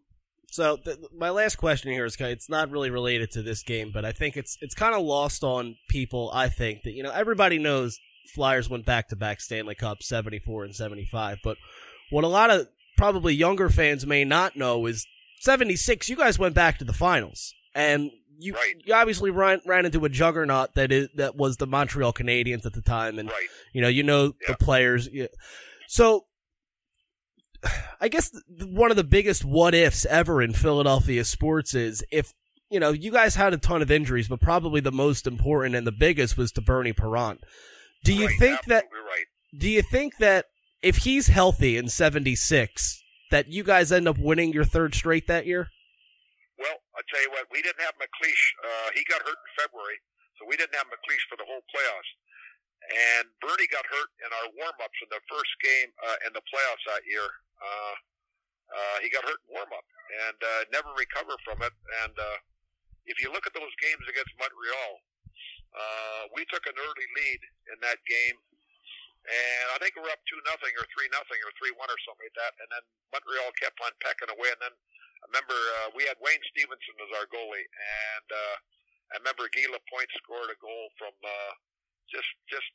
So th- my last question here is it's not really related to this game, but I think it's it's kind of lost on people. I think that you know everybody knows Flyers went back to back Stanley Cup seventy four and seventy five, but what a lot of probably younger fans may not know is seventy six. You guys went back to the finals, and you Right. you obviously ran ran into a juggernaut that is that was the Montreal Canadiens at the time, and Right. you know, you know Yeah. the players. So, I guess one of the biggest what ifs ever in Philadelphia sports is if you know you guys had a ton of injuries, but probably the most important and the biggest was to Bernie Parent. Do you right, think that? Right. Do you think that if he's healthy in '76, that you guys end up winning your third straight that year? Well, I tell you what, we didn't have MacLeish. Uh, he got hurt in February, so we didn't have MacLeish for the whole playoffs. And Bernie got hurt in our warm-ups in the first game uh, in the playoffs that year. Uh, uh, he got hurt in warm-up and uh, never recovered from it. And uh, if you look at those games against Montreal, uh, we took an early lead in that game, and I think we were up two nothing or three nothing or three one or something like that. And then Montreal kept on pecking away, and then I remember uh, we had Wayne Stephenson as our goalie, and uh, I remember Guy Lapointe scored a goal from uh, just just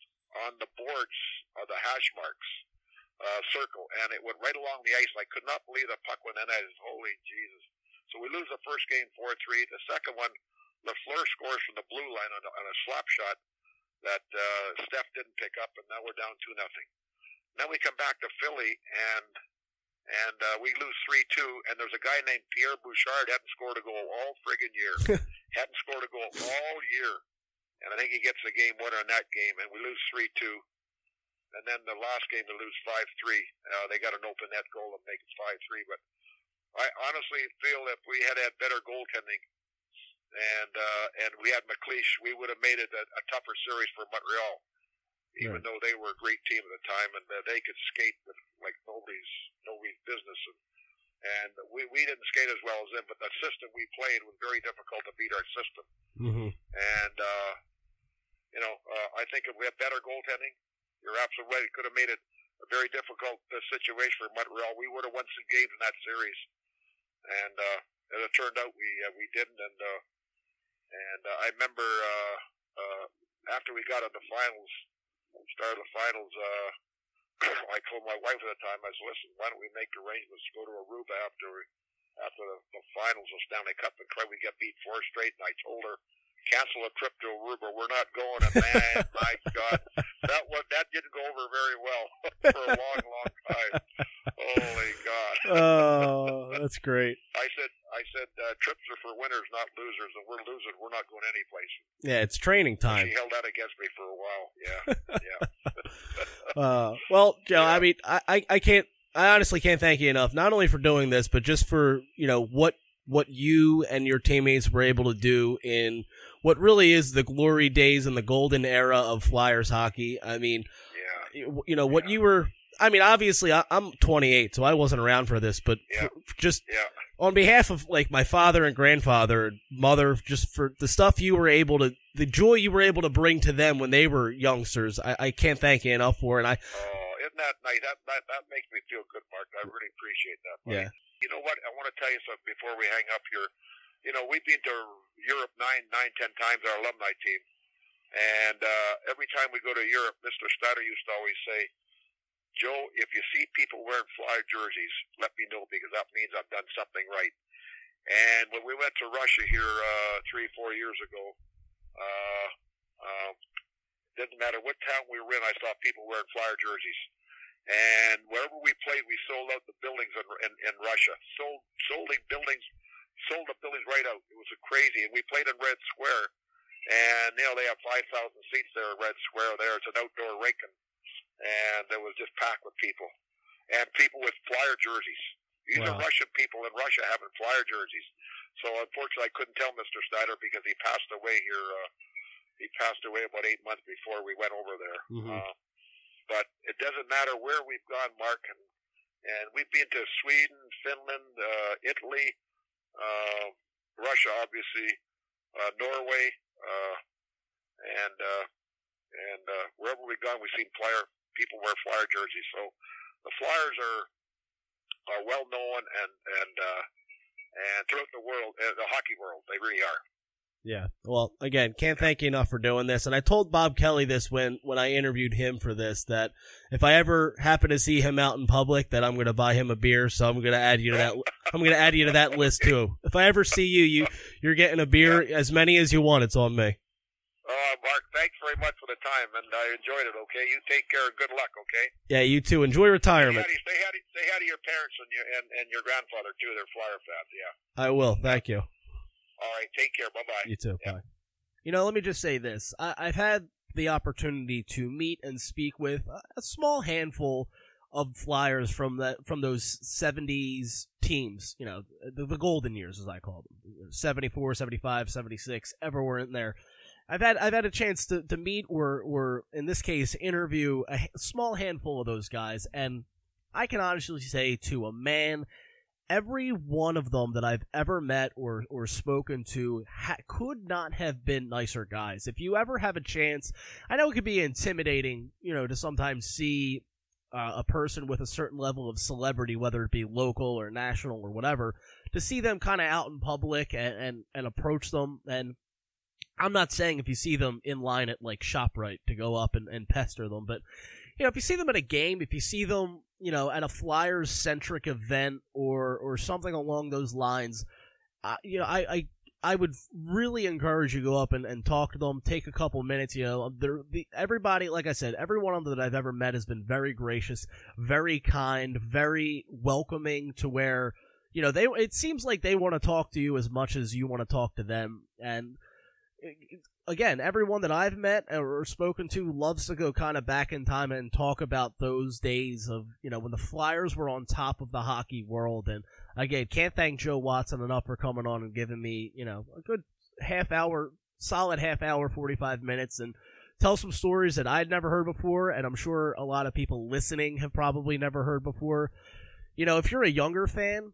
on the boards of the hash marks uh, circle, and it went right along the ice. I could not believe the puck went in. I was, holy Jesus! So we lose the first game four three. The second one, Lafleur scores from the blue line on a, on a slap shot that uh, Steph didn't pick up, and now we're down two nothing. Then we come back to Philly, and and uh, we lose three two. And there's a guy named Pierre Bouchard hadn't scored a goal all friggin' year. hadn't scored a goal all year, and I think he gets the game winner in that game. And we lose three two. And then the last game we lose five three. Uh, they got an open net goal and make it five three. But I honestly feel if we had had better goaltending. And uh, and we had MacLeish, we would have made it a, a tougher series for Montreal even Right. though they were a great team at the time and uh, they could skate with like nobody's nobody's business and and we we didn't skate as well as them but the system we played was very difficult to beat our system Mm-hmm. and uh you know uh, I think if we had better goaltending you're absolutely right it could have made it a very difficult uh, situation for Montreal we would have won some games in that series and uh as it turned out we uh, we didn't and uh and uh, I remember uh uh after we got in the finals start of the finals, uh, I told my wife at the time, I said, listen, why don't we make arrangements to go to Aruba after after the, the finals of Stanley Cup and try we get beat four straight. And I told her, cancel a trip to Aruba. We're not going. And man, my God, that was, that didn't go over very well for a long, long time. Holy God. Oh, that's great. I said, I said, uh, trips are for winners, not losers, and we're losing. We're not going anyplace. Yeah, it's training time. She held that against me for a while. Yeah, yeah. Uh, well, Joe, Yeah. I mean, I, I, I can't, I honestly can't thank you enough, not only for doing this, but just for, you know, what, what you and your teammates were able to do in what really is the glory days and the golden era of Flyers hockey. I mean, Yeah. you you know, what you were, I mean, obviously I, I'm 28, so I wasn't around for this, but Yeah. for- just Yeah. on behalf of like my father and grandfather and mother, just for the stuff you were able to, the joy you were able to bring to them when they were youngsters, I, I can't thank you enough for. it. And I, Oh, isn't that nice? That, that that makes me feel good, Mark. I really appreciate that. buddy. Yeah. You know what? I want to tell you something before we hang up here. You know, we've been to Europe nine, nine, ten times, our alumni team, And uh, every time we go to Europe, Mr. Snyder used to always say, Joe, if you see people wearing Flyer jerseys, let me know because that means I've done something right. And when we went to Russia here uh, three, four years ago, uh, um, didn't matter what town we were in, I saw people wearing Flyer jerseys. And wherever we played, we sold out the buildings in, in, in Russia. Sold, sold the buildings, sold the buildings right out. It was crazy. And we played in Red Square, and you know they have 5,000 seats there at Red Square. There, it's an outdoor rink, and, and it was just packed with people, and people with Flyer jerseys. These Wow. are Russian people in Russia having Flyer jerseys. So unfortunately, I couldn't tell Mr. Snyder because he passed away here. Uh, he passed away about eight months before we went over there. Mhm. Uh, but it doesn't matter where we've gone, Mark, and, and we've been to Sweden, Finland, uh, Italy, uh, Russia, obviously, uh, Norway, uh, and uh, and uh, wherever we've gone, we've seen flyer people wear flyer jerseys. So the Flyers are are well known and and uh, and throughout the world, uh, the hockey world, they really are. Yeah. Well, again, can't thank you enough for doing this. And I told Bob Kelly this when when I interviewed him for this that if I ever happen to see him out in public, that I'm going to buy him a beer. So I'm going to add you to that. I'm going to add you to that list too. If I ever see you, you you're getting a beer, as many as you want. It's on me. Uh, Mark, thanks very much for the time, and I enjoyed it. Okay, you take care and good luck. Okay. Yeah, you too. Enjoy Say retirement. hi, to, say, hi to, say hi to your parents and your and, and your grandfather too. They're Flyer fans. Yeah. I will. Thank you. All right. Take care. Bye bye. You too. Yeah. Bye. You know, let me just say this. I, I've had the opportunity to meet and speak with a, a small handful of flyers from that from those 70s teams, you know, the, the golden years as I call them. 74, 75, 76, everywhere in there. I've had I've had a chance to, to meet or or in this case interview a small handful of those guys and I can honestly say to a man every one of them that I've ever met or or spoken to ha- could not have been nicer guys. If you ever have a chance, I know it could be intimidating, you know, to sometimes see uh, a person with a certain level of celebrity, whether it be local or national or whatever, to see them kind of out in public and, and and approach them. And I'm not saying if you see them in line at like Shoprite to go up and, and pester them, but you know, if you see them at a game, if you see them, you know, at a Flyers centric event or or something along those lines, uh, you know, I, I I would really encourage you to go up and, and talk to them, take a couple minutes. You know, the, everybody, like I said, every one of them that I've ever met has been very gracious, very kind, very welcoming. To where you know they, it seems like they want to talk to you as much as you want to talk to them, and again, everyone that I've met or spoken to loves to go kind of back in time and talk about those days of, you know, when the Flyers were on top of the hockey world. And again, can't thank Joe Watson enough for coming on and giving me, you know, a good half hour, solid half hour, 45 minutes and tell some stories that I'd never heard before. And I'm sure a lot of people listening have probably never heard before. You know, if you're a younger fan,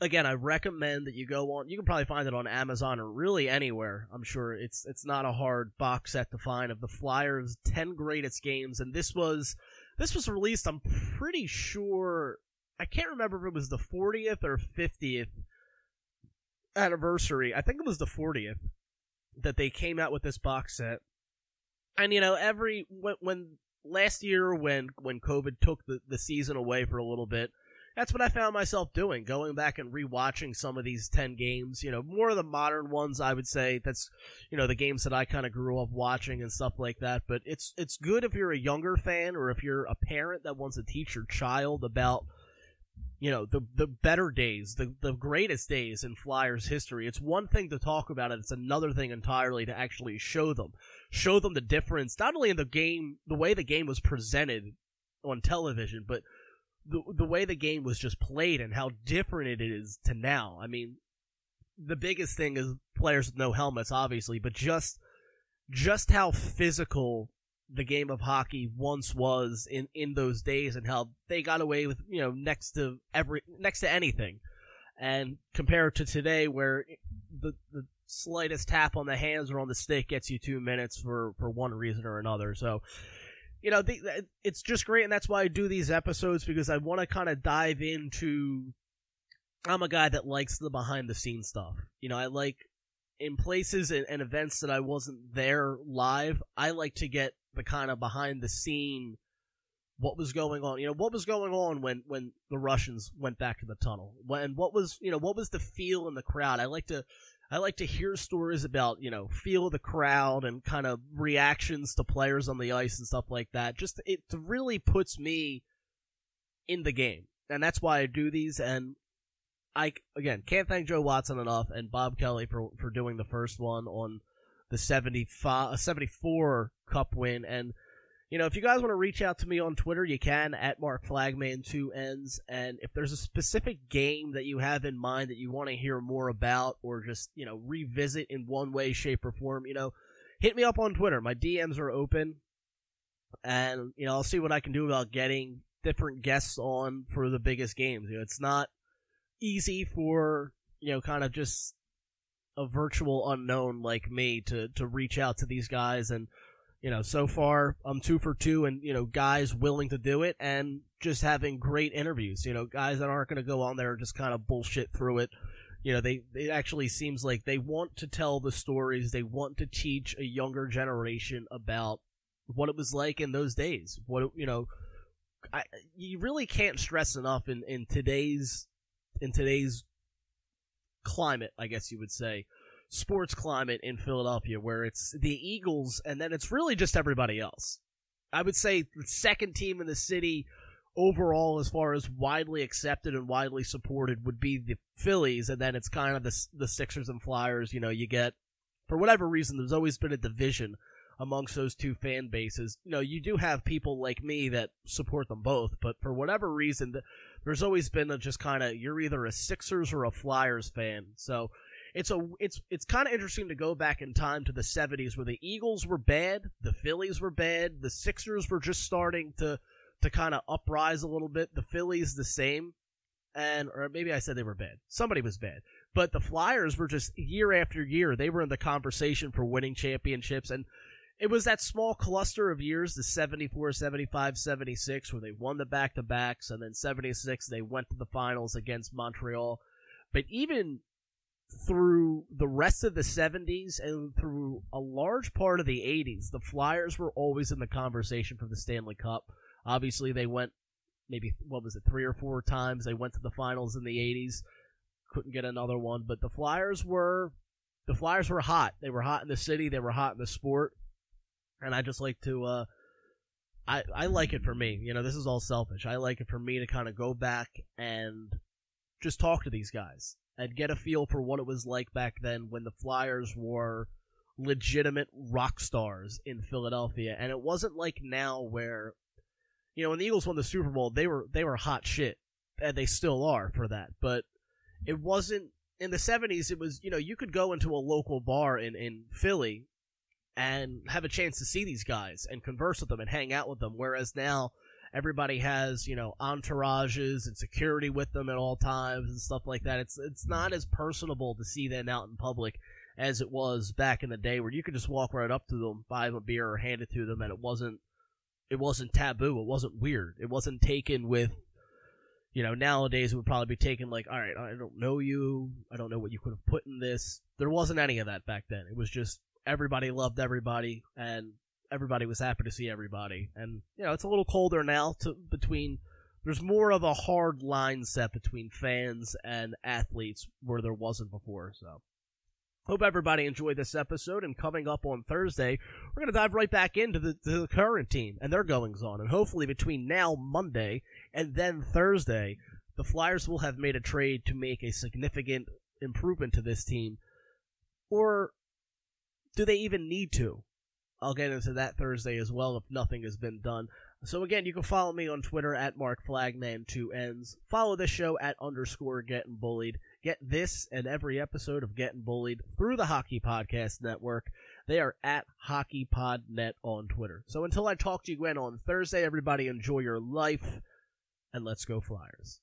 again, I recommend that you go on. You can probably find it on Amazon or really anywhere. I'm sure it's it's not a hard box set to find of the Flyers' ten greatest games, and this was this was released. I'm pretty sure I can't remember if it was the 40th or 50th anniversary. I think it was the 40th that they came out with this box set. And you know, every when, when last year when when COVID took the the season away for a little bit that's what I found myself doing, going back and rewatching some of these 10 games, you know, more of the modern ones, I would say. That's, you know, the games that I kind of grew up watching and stuff like that. But it's, it's good if you're a younger fan or if you're a parent that wants to teach your child about, you know, the, the better days, the, the greatest days in Flyers history. It's one thing to talk about it. It's another thing entirely to actually show them, show them the difference, not only in the game, the way the game was presented on television, but the the way the game was just played and how different it is to now. I mean, the biggest thing is players with no helmets, obviously, but just just how physical the game of hockey once was in in those days, and how they got away with you know next to every next to anything, and compared to today, where the the slightest tap on the hands or on the stick gets you two minutes for for one reason or another. So you know, the, it's just great, and that's why I do these episodes because I want to kind of dive into. I'm a guy that likes the behind the scenes stuff. You know, I like in places and, and events that I wasn't there live, I like to get the kind of behind the scene what was going on. You know, what was going on when when the Russians went back to the tunnel? When what was you know what was the feel in the crowd? I like to I like to hear stories about you know feel the crowd and kind of reactions to players on the ice and stuff like that. Just it really puts me in the game, and that's why I do these. And I again can't thank Joe Watson enough and Bob Kelly for for doing the first one on the 75 74 cup win and you know, if you guys want to reach out to me on Twitter, you can at Mark Flagman two ends. And if there's a specific game that you have in mind that you want to hear more about, or just you know revisit in one way, shape, or form, you know, hit me up on Twitter. My DMs are open, and you know I'll see what I can do about getting different guests on for the biggest games. You know, it's not easy for you know kind of just a virtual unknown like me to to reach out to these guys and you know, so far I'm two for two, and you know, guys willing to do it, and just having great interviews. You know, guys that aren't going to go on there and just kind of bullshit through it. You know, they it actually seems like they want to tell the stories. They want to teach a younger generation about what it was like in those days. What you know, I, you really can't stress enough in in today's in today's climate, I guess you would say sports climate in Philadelphia where it's the Eagles and then it's really just everybody else. I would say the second team in the city overall as far as widely accepted and widely supported would be the Phillies and then it's kind of the the Sixers and Flyers, you know, you get for whatever reason there's always been a division amongst those two fan bases. You know, you do have people like me that support them both, but for whatever reason there's always been a just kind of you're either a Sixers or a Flyers fan. So it's a it's it's kind of interesting to go back in time to the 70s where the Eagles were bad, the Phillies were bad, the Sixers were just starting to to kind of uprise a little bit, the Phillies the same. And or maybe I said they were bad. Somebody was bad. But the Flyers were just year after year, they were in the conversation for winning championships and it was that small cluster of years, the 74, 75, 76, where they won the back to backs, and then 76, they went to the finals against Montreal. But even through the rest of the 70s and through a large part of the 80s, the Flyers were always in the conversation for the Stanley Cup. Obviously, they went maybe, what was it, three or four times. They went to the finals in the 80s. Couldn't get another one, but the Flyers were, the Flyers were hot. They were hot in the city. They were hot in the sport. And I just like to, uh, I, I like it for me. You know, this is all selfish. I like it for me to kind of go back and just talk to these guys and get a feel for what it was like back then when the Flyers were legitimate rock stars in Philadelphia. And it wasn't like now where, you know, when the Eagles won the Super Bowl, they were they were hot shit, and they still are for that. But it wasn't in the '70s. It was you know you could go into a local bar in in Philly and have a chance to see these guys and converse with them and hang out with them. Whereas now everybody has you know entourages and security with them at all times and stuff like that. It's it's not as personable to see them out in public as it was back in the day, where you could just walk right up to them, buy them a beer, or hand it to them, and it wasn't it wasn't taboo. It wasn't weird. It wasn't taken with you know, nowadays it would probably be taken like, all right, I don't know you. I don't know what you could have put in this. There wasn't any of that back then. It was just everybody loved everybody and everybody was happy to see everybody. And you know, it's a little colder now to between there's more of a hard line set between fans and athletes where there wasn't before, so Hope everybody enjoyed this episode. And coming up on Thursday, we're going to dive right back into the, the current team and their goings on. And hopefully, between now, Monday, and then Thursday, the Flyers will have made a trade to make a significant improvement to this team. Or do they even need to? I'll get into that Thursday as well if nothing has been done. So again, you can follow me on Twitter at Mark Flagman two ends. Follow the show at underscore Getting Bullied. Get this and every episode of Getting Bullied through the Hockey Podcast Network. They are at HockeyPodNet on Twitter. So until I talk to you again on Thursday, everybody enjoy your life and let's go Flyers.